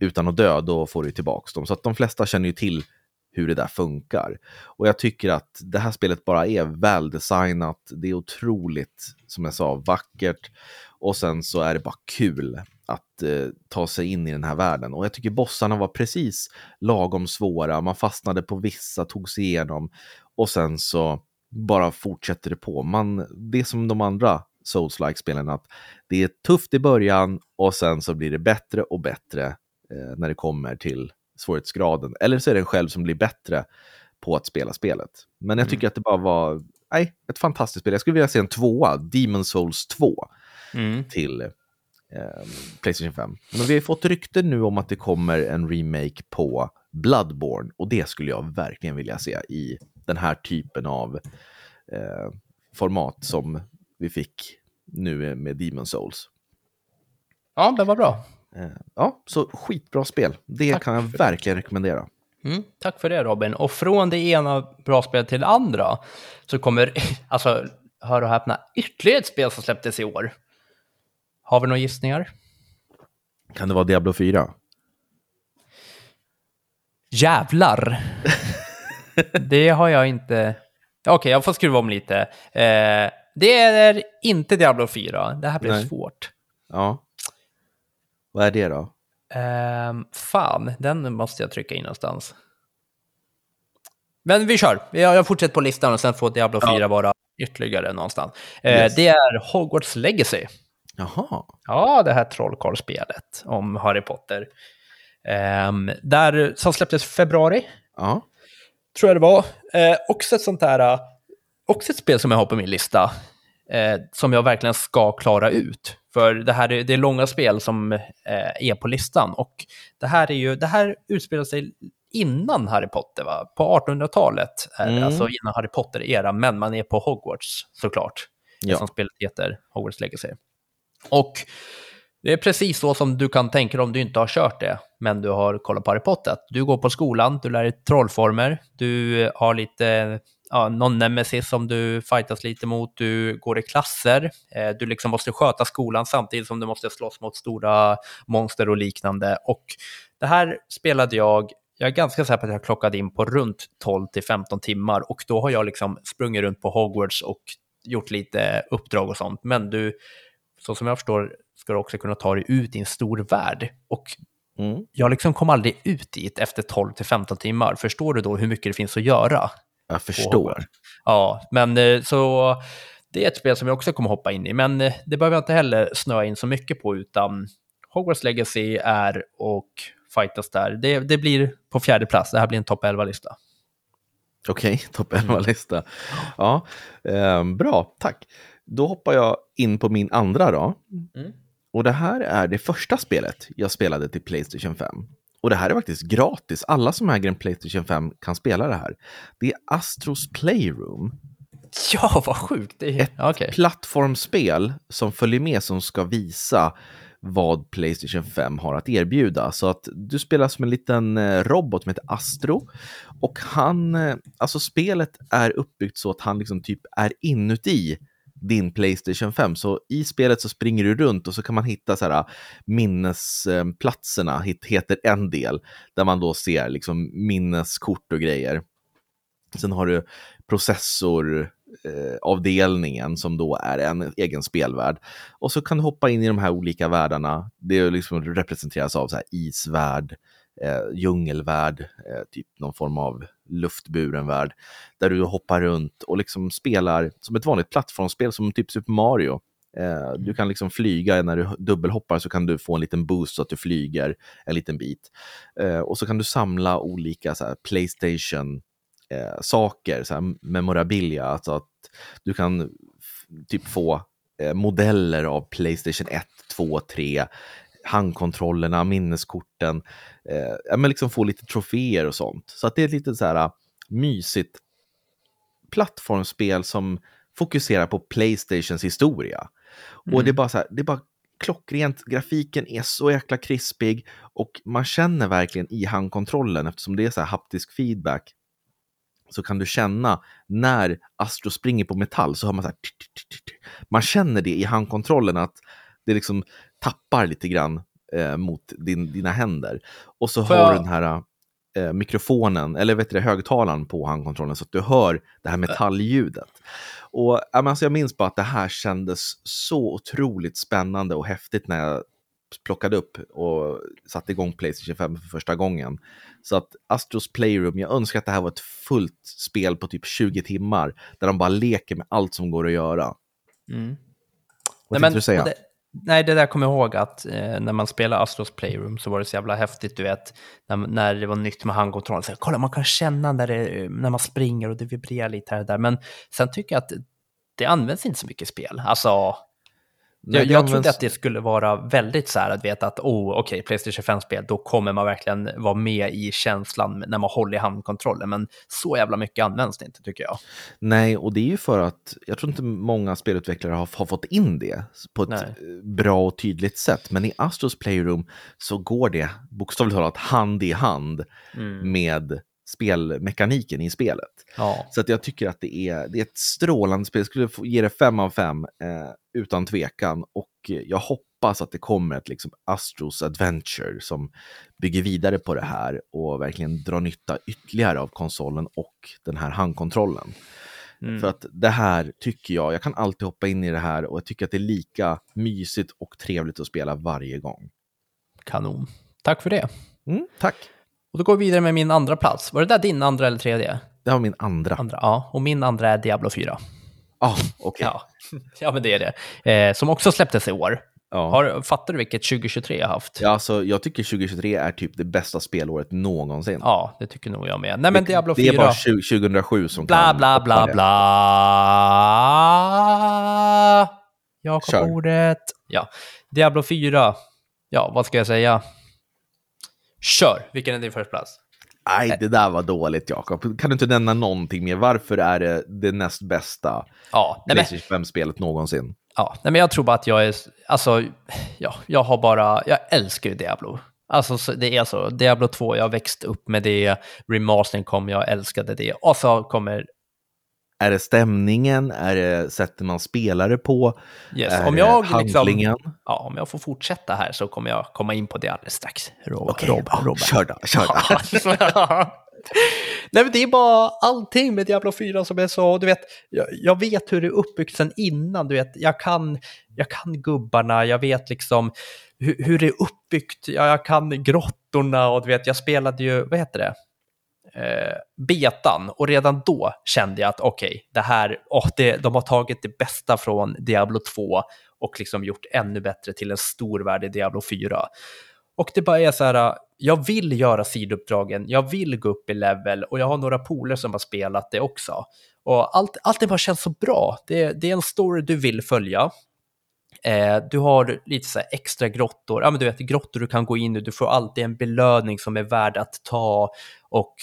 utan att dö, då får du tillbaks dem. Så att de flesta känner ju till hur det där funkar. Och jag tycker att det här spelet bara är väldesignat. Det är otroligt, som jag sa, vackert. Och sen så är det bara kul att eh, ta sig in i den här världen. Och jag tycker bossarna var precis lagom svåra. Man fastnade på vissa, tog sig igenom. Och sen så bara fortsätter det på. Man, det är som de andra Souls-like-spelen, att det är tufft i början och sen så blir det bättre och bättre eh, när det kommer till svårighetsgraden. Eller så är det en själv som blir bättre på att spela spelet. Men jag tycker att det bara var nej, ett fantastiskt spel. Jag skulle vilja se en tvåa, Demon Souls 2, Mm. till eh, Playstation 5. Men vi har fått rykten nu om att det kommer en remake på Bloodborne och det skulle jag verkligen vilja se i den här typen av eh, format som vi fick nu med Demon Souls. Ja, det var bra. Eh, ja, så skitbra spel. Det Tack kan jag verkligen rekommendera. Mm, tack för det Robin. Och från det ena bra spelet till det andra så kommer, <laughs> alltså, hör och häpna, ytterligare ett spel som släpptes i år. Har vi några gissningar? Kan det vara Diablo 4? Jävlar! <laughs> det har jag inte... Okej, jag får skruva om lite. Eh, det är inte Diablo 4. Det här blir Nej. svårt. Ja. Vad är det då? Ehm, fan, den måste jag trycka in någonstans. Men vi kör. Jag, jag fortsätter på listan och sen får Diablo 4 vara ytterligare någonstans. Eh, Yes. Det är Hogwarts Legacy. Jaha. Ja, det här trollkarlsspelet om Harry Potter. Ehm, där, som släpptes februari, Ja. tror jag det var. Eh, också ett sånt eh, också ett spel som jag har på min lista. Eh, som jag verkligen ska klara ut. För det här är, det är långa spel som eh, är på listan. Och det här, är ju, det här utspelar sig innan Harry Potter, va? på 1800-talet. är det, Mm. Alltså innan Harry Potter-era, men man är på Hogwarts såklart. Ja. Som spelet heter, Hogwarts Legacy. Och det är precis så som du kan tänka dig om du inte har kört det, men du har kollat på Harry Potter. Du går på skolan, du lär dig trollformer, du har lite, ja, någon nemesis som du fightas lite mot, du går i klasser, eh, du liksom måste sköta skolan samtidigt som du måste slåss mot stora monster och liknande. Och det här spelade jag, jag är ganska säker på att jag klockade in på runt 12 till 15 timmar och då har jag liksom sprungit runt på Hogwarts och gjort lite uppdrag och sånt. Men du, så som jag förstår, ska du också kunna ta dig ut i en stor värld. Och Mm. jag liksom kom aldrig ut dit efter 12 till 15 timmar. Förstår du då hur mycket det finns att göra? Jag förstår. Ja, men eh, så det är ett spel som jag också kommer hoppa in i. Men eh, det behöver jag inte heller snöa in så mycket på, utan Hogwarts Legacy är och fightas där. Det, det blir på fjärde plats. Det här blir en topp 11-lista. Okej, topp 11-lista. Ja, ehm, bra, tack. Då hoppar jag in på min andra då. Mm. Och det här är det första spelet jag spelade till Playstation 5. Och det här är faktiskt gratis. Alla som äger en Playstation 5 kan spela det här. Det är Astros Playroom. Ja, vad sjukt! Det är... Ett okej. plattformsspel som följer med som ska visa vad Playstation 5 har att erbjuda. Så att du spelar som en liten eh, robot som heter Astro och han, eh, alltså spelet är uppbyggt så att han liksom typ är inuti din Playstation 5. Så i spelet så springer du runt och så kan man hitta så här äh, minnesplatserna, heter en del, där man då ser liksom minneskort och grejer. Sen har du processoravdelningen äh, som då är en egen spelvärld. Och så kan du hoppa in i de här olika världarna. Det liksom representeras av så här isvärld, eh, djungelvärld, eh, typ någon form av luftburen värld. Där du hoppar runt och liksom spelar som ett vanligt plattformsspel som typ Super Mario. Eh, du kan liksom flyga, när du dubbelhoppar så kan du få en liten boost så att du flyger en liten bit. Eh, och så kan du samla olika så här, Playstation eh, saker, så här, memorabilia, alltså att du kan typ få eh, modeller av Playstation 1, 2, 3, handkontrollerna, minneskorten, eh, men liksom få lite troféer och sånt. Så att det är ett lite så här mysigt plattformsspel som fokuserar på Playstations historia. Mm. Och det är bara så här, det är bara klockrent, grafiken är så jäkla krispig och man känner verkligen i handkontrollen eftersom det är så här haptisk feedback så kan du känna när Astro springer på metall så hör man så här, man känner det i handkontrollen att det liksom tappar lite grann eh, mot din, dina händer. Och så Får har du den här eh, mikrofonen, eller vet du, högtalaren på handkontrollen så att du hör det här metalljudet. Och alltså, jag minns bara att det här kändes så otroligt spännande och häftigt när jag plockade upp och satte igång Playstation 5 för första gången. Så att Astros Playroom, jag önskar att det här var ett fullt spel på typ 20 timmar där de bara leker med allt som går att göra. Mm. Vad tänkte du säga? Det, nej, det där kommer jag ihåg att eh, när man spelade Astros Playroom så var det så jävla häftigt, du vet, när, när det var nytt med handkontrollen. Så, kolla, man kan känna när, det, när man springer och det vibrerar lite här och där. Men sen tycker jag att det används inte så mycket i spel. Alltså, jag, jag trodde att det skulle vara väldigt så här att veta att oh, okej, okay, Playstation 5-spel, då kommer man verkligen vara med i känslan när man håller i handkontrollen. Men så jävla mycket används det inte tycker jag. Nej, och det är ju för att jag tror inte många spelutvecklare har, har fått in det på ett Nej. bra och tydligt sätt. Men i Astros Playroom så går det bokstavligt talat hand i hand mm. med spelmekaniken i spelet. Ja. Så att jag tycker att det är, det är ett strålande spel. Jag skulle ge det fem av fem eh, utan tvekan. Och jag hoppas att det kommer ett liksom, Astros Adventure som bygger vidare på det här och verkligen drar nytta ytterligare av konsolen och den här handkontrollen. Mm. För att det här tycker jag, jag kan alltid hoppa in i det här och jag tycker att det är lika mysigt och trevligt att spela varje gång. Kanon. Tack för det. Mm, tack. Och då går vi vidare med min andra plats. Var det där din andra eller tredje? Det var min andra. andra ja, och min andra är Diablo 4. Ah, okay. ja, <laughs> ja, men det är det. Eh, som också släpptes i år. Ja. Har, fattar du vilket 2023 jag har haft? Ja, alltså, jag tycker 2023 är typ det bästa spelåret någonsin. Ja, det tycker nog jag med. Nej, men det, Diablo 4... Det är bara 2007 som bla, kan... Bla, bla, bla, bla. Jakob ordet. Ja, Diablo 4. Ja, vad ska jag säga? Kör! Vilken är din första plats? Nej, det där var dåligt Jakob. Kan du inte nämna någonting mer? Varför är det det näst bästa ja, Playstation 5-spelet någonsin? Ja, nej, men jag tror bara att jag är, alltså, ja, jag har bara, jag älskar ju Diablo. Alltså det är så, Diablo 2, jag växte upp med det, remastering kom, jag älskade det. Och så kommer är det stämningen? Är det sättet man spelar det på? Yes. Är om jag liksom- handlingen? Liksom, ja, om jag får fortsätta här så kommer jag komma in på det alldeles strax. Rob, okay, Rob, ja, Robert. Kör då, <laughs> kör då. Nej, men det är bara allting med Diablo 4 som är så, du vet, jag, jag, vet hur det är uppbyggt sen innan, du vet, jag kan, jag kan gubbarna, jag vet liksom hur, hur det är uppbyggt, jag, jag kan grottorna och du vet, jag spelade ju, vad heter det? Eh, betan och redan då kände jag att okej, okay, det här, oh, det, de har tagit det bästa från Diablo 2 och liksom gjort ännu bättre till en stor värld i Diablo 4. Och det bara är så här, jag vill göra sidouppdragen, jag vill gå upp i level och jag har några poler som har spelat det också. Och allt, allt det bara känns så bra. Det, det är en story du vill följa. Eh, du har lite så extra grottor, ja men du vet grottor du kan gå in i, du får alltid en belöning som är värd att ta och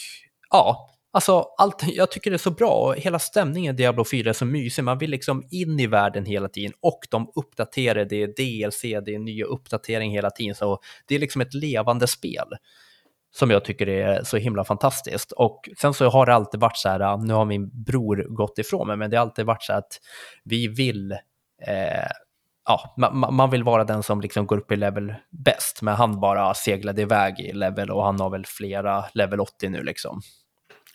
ja, Alltså, allt, jag tycker det är så bra och hela stämningen i Diablo 4 är så mysig. Man vill liksom in i världen hela tiden och de uppdaterar, det är DLC, det är nya uppdateringar hela tiden. Så det är liksom ett levande spel som jag tycker är så himla fantastiskt. Och sen så har det alltid varit så här, nu har min bror gått ifrån mig, men det har alltid varit så att vi vill eh, ja, man, man, vill vara den som liksom går upp i level bäst, men han bara seglade iväg i level och han har väl flera level 80 nu liksom.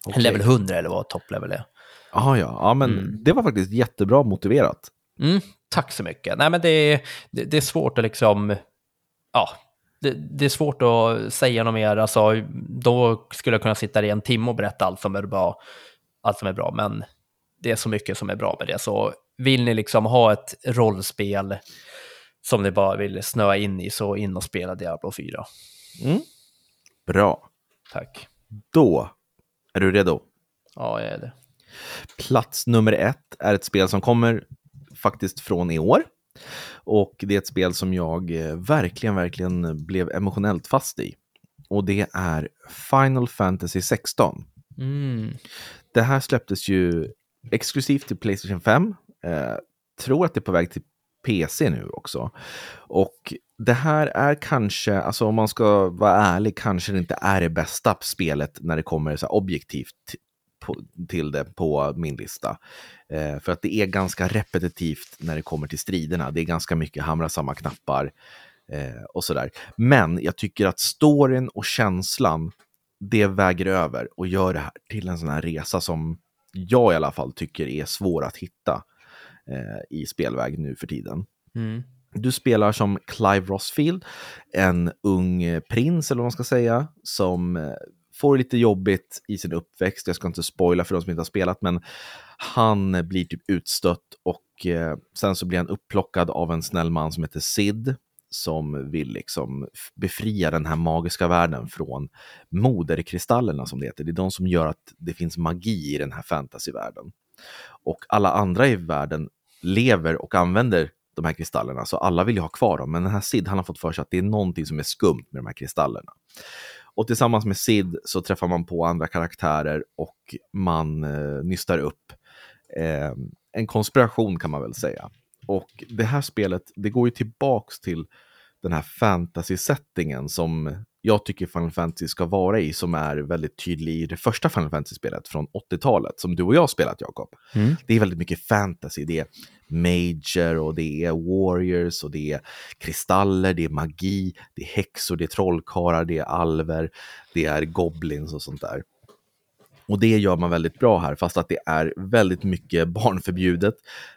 Okay. Level 100 eller vad topplevel är. Aha, ja, ja, men mm. det var faktiskt jättebra motiverat. Mm, tack så mycket. Nej, men det är, det, det är svårt att liksom, ja, det, det, är svårt att säga något mer. Alltså, då skulle jag kunna sitta i en timme och berätta allt som är bra, allt som är bra, men det är så mycket som är bra med det. Så vill ni liksom ha ett rollspel som ni bara vill snöa in i, så in och spela Diablo 4. Mm. Bra. Tack. Då är du redo? Ja, jag är det. Plats nummer ett är ett spel som kommer faktiskt från i år. Och det är ett spel som jag eh, verkligen, verkligen blev emotionellt fast i. Och det är Final Fantasy 16. Mm. Det här släpptes ju exklusivt till Playstation 5. Eh, tror att det är på väg till PC nu också. Och det här är kanske, alltså om man ska vara ärlig, kanske det inte är det bästa spelet när det kommer så objektivt på, till det på min lista. Eh, för att det är ganska repetitivt när det kommer till striderna. Det är ganska mycket hamra samma knappar eh, och sådär. Men jag tycker att storyn och känslan, det väger över och gör det här till en sån här resa som jag i alla fall tycker är svår att hitta eh, i spelväg nu för tiden. Mm. Du spelar som Clive Rossfield, en ung prins eller vad man ska säga, som eh, får lite jobbigt i sin uppväxt. Jag ska inte spoila för de som inte har spelat, men han blir typ utstött och eh, sen så blir han upplockad av en snäll man som heter Sid som vill liksom befria den här magiska världen från moderkristallerna som det heter. Det är de som gör att det finns magi i den här fantasyvärlden. Och alla andra i världen lever och använder de här kristallerna, så alla vill ju ha kvar dem. Men den här Sid, han har fått för sig att det är någonting som är skumt med de här kristallerna. Och tillsammans med Sid så träffar man på andra karaktärer och man eh, nystar upp eh, en konspiration kan man väl säga. Och det här spelet, det går ju tillbaks till den här fantasy-settingen som jag tycker Final Fantasy ska vara i, som är väldigt tydlig i det första Final Fantasy-spelet från 80-talet, som du och jag har spelat, Jakob. Mm. Det är väldigt mycket fantasy. Det är major och det är warriors och det är kristaller, det är magi, det är häxor, det är trollkarlar, det är alver, det är goblins och sånt där. Och det gör man väldigt bra här, fast att det är väldigt mycket <laughs> barnförbjudet.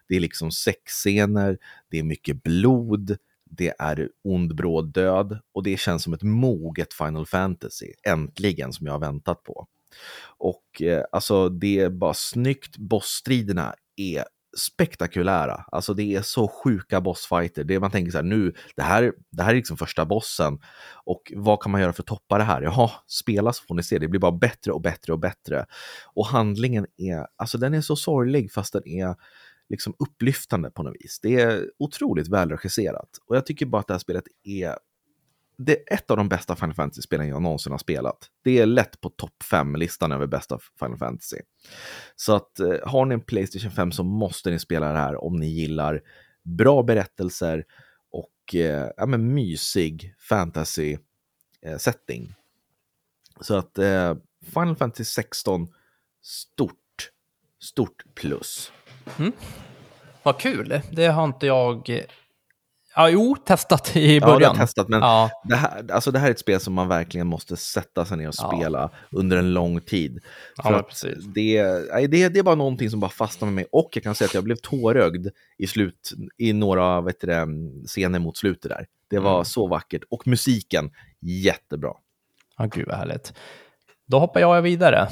Det är liksom sexscener, det är mycket blod, det är ond bråd död och det känns som ett moget Final Fantasy, äntligen, som jag har väntat på. Och eh, alltså det är bara snyggt, bossstriderna är spektakulära. Alltså det är så sjuka bossfighter. Det man tänker så här, nu, det här, det här är liksom första bossen. Och vad kan man göra för att toppa det här? Jaha, spela så får ni se. Det blir bara bättre och bättre och bättre. Och handlingen är, alltså den är så sorglig fast den är liksom upplyftande på något vis. Det är otroligt välregisserat. Och jag tycker bara att det här spelet är det är ett av de bästa Final Fantasy-spelen jag någonsin har spelat. Det är lätt på topp 5-listan över bästa Final Fantasy. Så att eh, har ni en Playstation 5 så måste ni spela det här om ni gillar bra berättelser och eh, ja, men mysig fantasy-setting. Eh, så att eh, Final Fantasy 16, stort, stort plus. Mm. Vad kul, det har inte jag Ja, jo, testat i början. Ja, det har testat, men ja. det, här, alltså det här är ett spel som man verkligen måste sätta sig ner och spela ja. under en lång tid. Ja, precis. Det, det, det är bara någonting som bara fastnar med mig och jag kan säga att jag blev tårögd i, slut, i några vet du, scener mot slutet där. Det var mm. så vackert och musiken jättebra. Ja, gud vad härligt. Då hoppar jag vidare.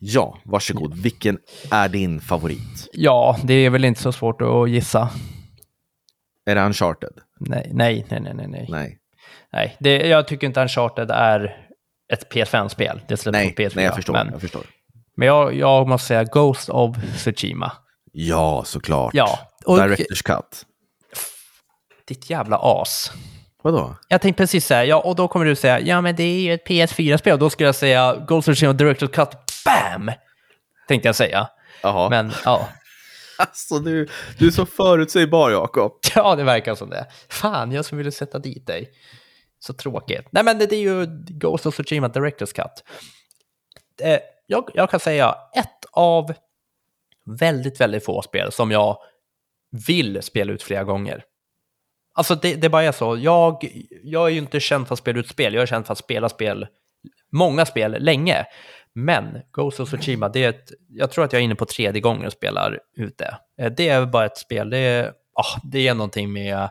Ja, varsågod. Vilken är din favorit? Ja, det är väl inte så svårt att gissa. Är det Uncharted? Nej, nej, nej, nej, nej. Nej. nej det, jag tycker inte Uncharted är ett PS5-spel. Det släpps på PS4. Nej, jag förstår. Men, jag förstår. men jag, jag måste säga Ghost of Tsushima. Ja, såklart. Ja. Och, Directors cut. Ditt jävla as. Vadå? Jag tänkte precis säga, ja, och då kommer du säga, ja men det är ju ett PS4-spel. Och då skulle jag säga Ghost of Tsushima Directors cut, BAM! Tänkte jag säga. Jaha. Men ja, <laughs> Alltså, du, du är så förutsägbar, Jakob. <laughs> ja, det verkar som det. Fan, jag som ville sätta dit dig. Så tråkigt. Nej, men det, det är ju Ghost of Tsushima Directors Cut. Eh, jag, jag kan säga ett av väldigt, väldigt få spel som jag vill spela ut flera gånger. Alltså det, det bara är så. Jag, jag är ju inte känd för att spela ut spel, jag är känd för att spela spel, många spel, länge. Men Ghost of Tsushima, det är ett, jag tror att jag är inne på tredje gången och spelar ut det. Eh, Det är bara ett spel, det är, ah, det är någonting med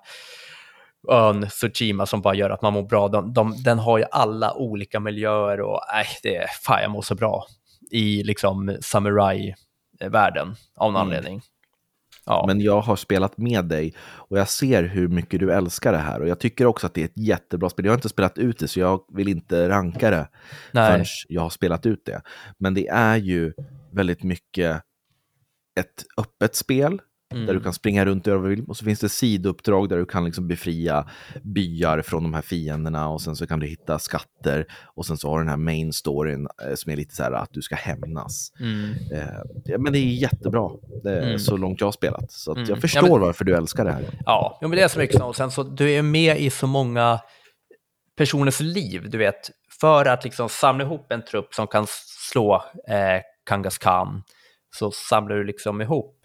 ön Tsushima som bara gör att man mår bra. De, de, den har ju alla olika miljöer och nej, det är, fan jag mår så bra i liksom samurai-världen av någon Mm. anledning. Ja. Men jag har spelat med dig och jag ser hur mycket du älskar det här. Och jag tycker också att det är ett jättebra spel. Jag har inte spelat ut det, så jag vill inte ranka det Nej. förrän jag har spelat ut det. Men det är ju väldigt mycket ett öppet spel Mm. där du kan springa runt över vill. Och så finns det sidouppdrag där du kan liksom befria byar från de här fienderna och sen så kan du hitta skatter. Och sen så har du den här main storyn eh, som är lite så här att du ska hämnas. Mm. Eh, ja, men det är jättebra, det är Mm. så långt jag har spelat. Så Mm. jag Ja, förstår men- varför du älskar det här. Ja, men det är så mycket. Och sen så, du är med i så många personers liv, du vet, för att liksom samla ihop en trupp som kan slå eh, Kangas Khan, så samlar du liksom ihop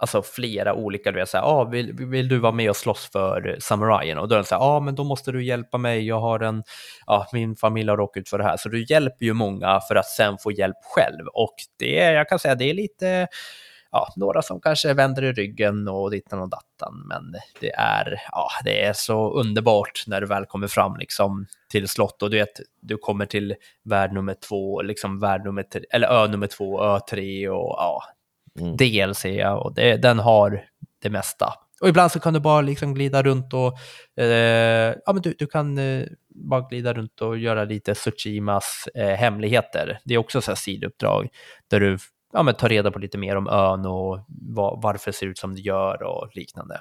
alltså flera olika, du vet, så här, ah, vill, vill du vara med och slåss för samurajen? Och då är den så här, ja, ah, men då måste du hjälpa mig, jag har en, ja, min familj har råkat ut för det här. Så du hjälper ju många för att sen få hjälp själv. Och det, är- jag kan säga, det är lite, ja, några som kanske vänder i ryggen och dittan och dattan, men det är, ja, det är så underbart när du väl kommer fram liksom till slott och du vet, du kommer till värld nummer två, liksom värld nummer tre, eller ö nummer två, ö tre och ja, Mm. DLC och det, den har det mesta. Och ibland så kan du bara liksom glida runt och, eh, ja men du, du kan eh, bara glida runt och göra lite Tsushimas eh, hemligheter. Det är också så här sidouppdrag där du ja, men tar reda på lite mer om ön och va- varför det ser ut som det gör och liknande.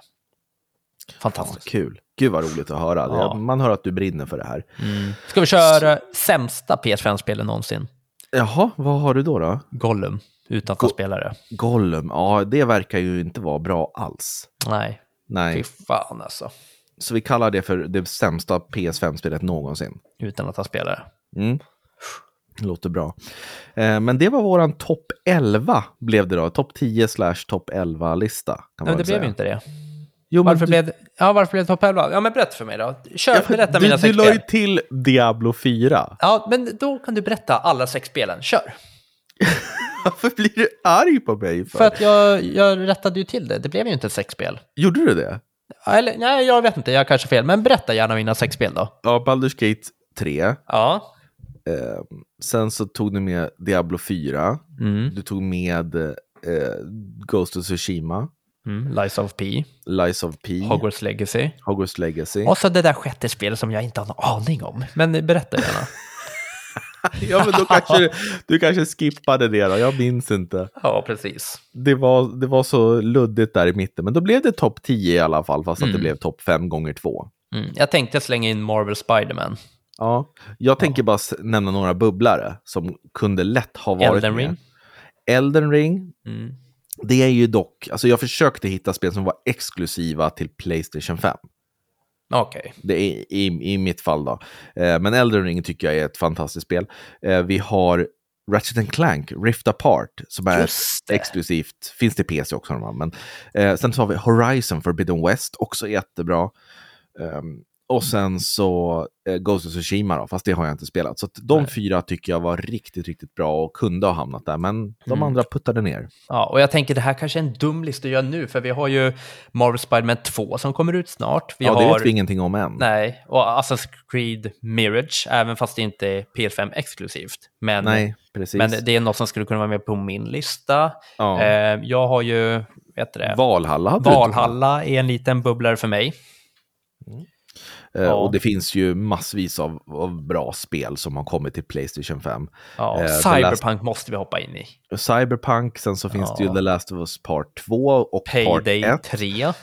Ja, Fantastiskt. kul. Gud vad roligt att höra. Ja. Man hör att du brinner för det här. Mm. Ska vi köra sämsta PS5-spelet någonsin? Jaha, vad har du då? då? Gollum, utanför Go- spelare. Gollum, ja det verkar ju inte vara bra alls. Nej, Nej, fy fan alltså. så vi kallar det för det sämsta PS5-spelet någonsin. Utan att ha spelare. Mm. Låter bra. Eh, men det var våran topp 11 blev det då. Topp 10 slash topp 11-lista. Kan man Nej, väl det blev ju inte det. Jo, men Varför du, blev det, ja, varför blev det topp 11? Ja, men berätta för mig då. Kör, ja, berätta du, mina du sex la ju spel. till Diablo 4. Ja, men då kan du berätta alla sex spelen. Kör. <laughs> <laughs> Varför blir du arg på mig? För? För att jag, jag rättade ju till det. Det blev ju inte sex spel. Gjorde du det? Eller, nej, jag vet inte. Jag har kanske fel. Men berätta gärna mina sex spel då. Ja, Baldur's Gate 3. Ja. Eh, sen så tog du med Diablo 4. Mm. Du tog med eh, Ghost of Tsushima. Mm. Lies of P. Lies of P. Hogwarts Legacy. Hogwarts Legacy. Och så det där sjätte spelet som jag inte har någon aning om. Men berätta gärna. <laughs> <laughs> ja, men då kanske du, kanske skippade det då. Jag minns inte. ja, precis. Det var, det var så luddigt där i mitten. Men då blev det topp 10 i alla fall. Fast att det Mm. blev topp 5 gånger 2. Mm. Jag tänkte slänga in Marvel Spiderman. Ja, jag tänker bara s- nämna några bubblare som kunde lätt ha varit Elden med. Ring. Elden Ring. Mm. Det är ju dock, alltså jag försökte hitta spel som var exklusiva till Playstation 5. Okej. Det är i, i mitt fall då. Eh, men Elden Ring tycker jag är ett fantastiskt spel. Eh, vi har Ratchet and Clank, Rift Apart, som är exklusivt. Finns det PC också, men eh, sen så har vi Horizon Forbidden West, också jättebra. Ehm, och sen så eh, Ghost of Tsushima då, fast det har jag inte spelat. Så de Nej. fyra tycker jag var riktigt, riktigt bra och kunde ha hamnat där, men de Mm. andra puttade ner. Ja, och jag tänker det här kanske är en dum lista att göra nu, för vi har ju Marvel Spiderman 2 som kommer ut snart. Vi ja, har... det vet vi ingenting om än. Nej, och Assassin's Creed Mirage, även fast det inte är PS5 exklusivt. Men, Nej, precis. men det är något som skulle kunna vara med på min lista. ja. Eh, jag har ju, vet det, Valhalla Valhalla är en liten bubblare för mig. Eh, Ja. Och det finns ju massvis av, av bra spel som har kommit till Playstation 5. Ja, Eh, Cyberpunk måste vi hoppa in i. Cyberpunk, sen så finns det ju Ja. The Last of Us Part 2 och Payday Part 1. 3,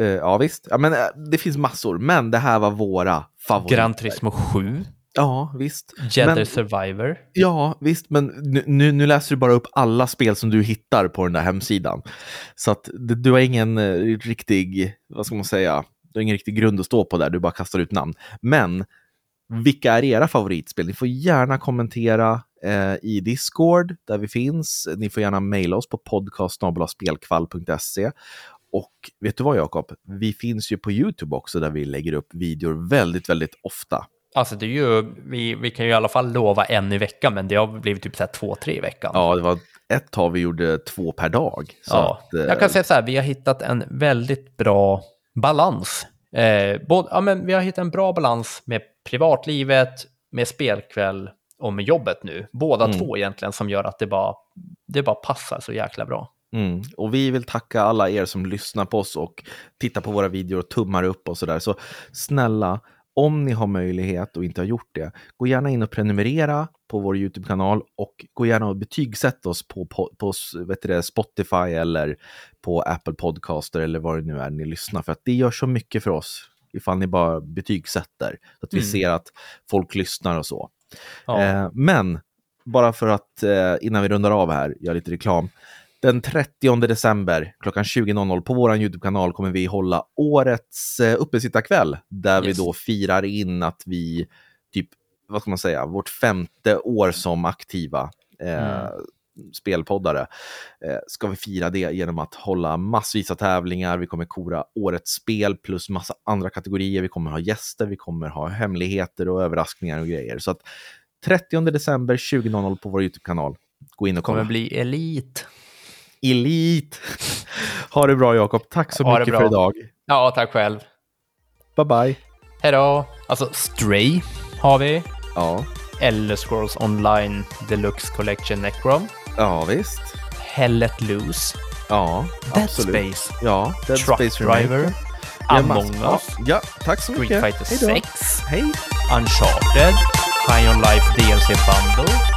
Eh, ja visst, ja, men, eh, det finns massor, men det här var våra favoriter. Gran Turismo 7. Ja, visst. Jedi Men- Survivor. Ja, visst, men nu, nu, nu läser du bara upp alla spel som du hittar på den där hemsidan. Så att du, du har ingen eh, riktig, vad ska man säga, du har ingen riktig grund att stå på där, du bara kastar ut namn. Men vilka är era favoritspel? Ni får gärna kommentera eh, i Discord där vi finns. Ni får gärna mejla oss på podcast.spelkvall.se. Och vet du vad Jakob? Vi finns ju på YouTube också där vi lägger upp videor väldigt, väldigt ofta. Alltså det är ju, vi, vi kan ju i alla fall lova en i veckan, men det har blivit typ så två, tre i veckan. Ja, det var ett tag vi gjorde två per dag. Ja, att, eh, jag kan säga så här, vi har hittat en väldigt bra balans. Eh, både, ja, men vi har hittat en bra balans med privatlivet, med spelkväll och med jobbet nu. Båda Mm. två egentligen som gör att det bara, det bara passar så jäkla bra. Mm. Och vi vill tacka alla er som lyssnar på oss och tittar på våra videor och tummar upp och sådär. Så snälla, om ni har möjlighet och inte har gjort det, gå gärna in och prenumerera på vår YouTube-kanal och gå gärna och betygsätt oss på, på, på det, Spotify eller på Apple Podcaster eller vad det nu är ni lyssnar. För att det gör så mycket för oss ifall ni bara betygsätter. Så att vi Mm. ser att folk lyssnar och så. Ja. Eh, men bara för att eh, innan vi rundar av här, göra lite reklam. Den 30 december klockan 20.00 på vår YouTube-kanal kommer vi hålla årets eh, uppesittarkväll där Yes. vi då firar in att vi typ, vad ska man säga, vårt femte år som aktiva eh, Mm. spelpoddare. Eh, ska vi fira det genom att hålla massvis av tävlingar. Vi kommer kora årets spel plus massa andra kategorier. Vi kommer ha gäster, vi kommer ha hemligheter och överraskningar och grejer. Så att 30 december 20.00 på vår YouTube-kanal. Gå in och kommer kolla. bli elit. Elit! ha det bra Jakob. Tack så Ha mycket för idag. Ja, tack själv. Bye bye. Hej då! Alltså, Stray har vi. Ja, Elder Scrolls Online Deluxe Collection Necrom. ja visst. Hell Let Loose. Ja, Dead absolut. Space. Ja, Dead Truck Space Remake. Driver. Ja, Among ja, Us. Ja, tack så Street mycket. Fighter Hej då. 6. Hej. Uncharted. High On Life DLC Bundle.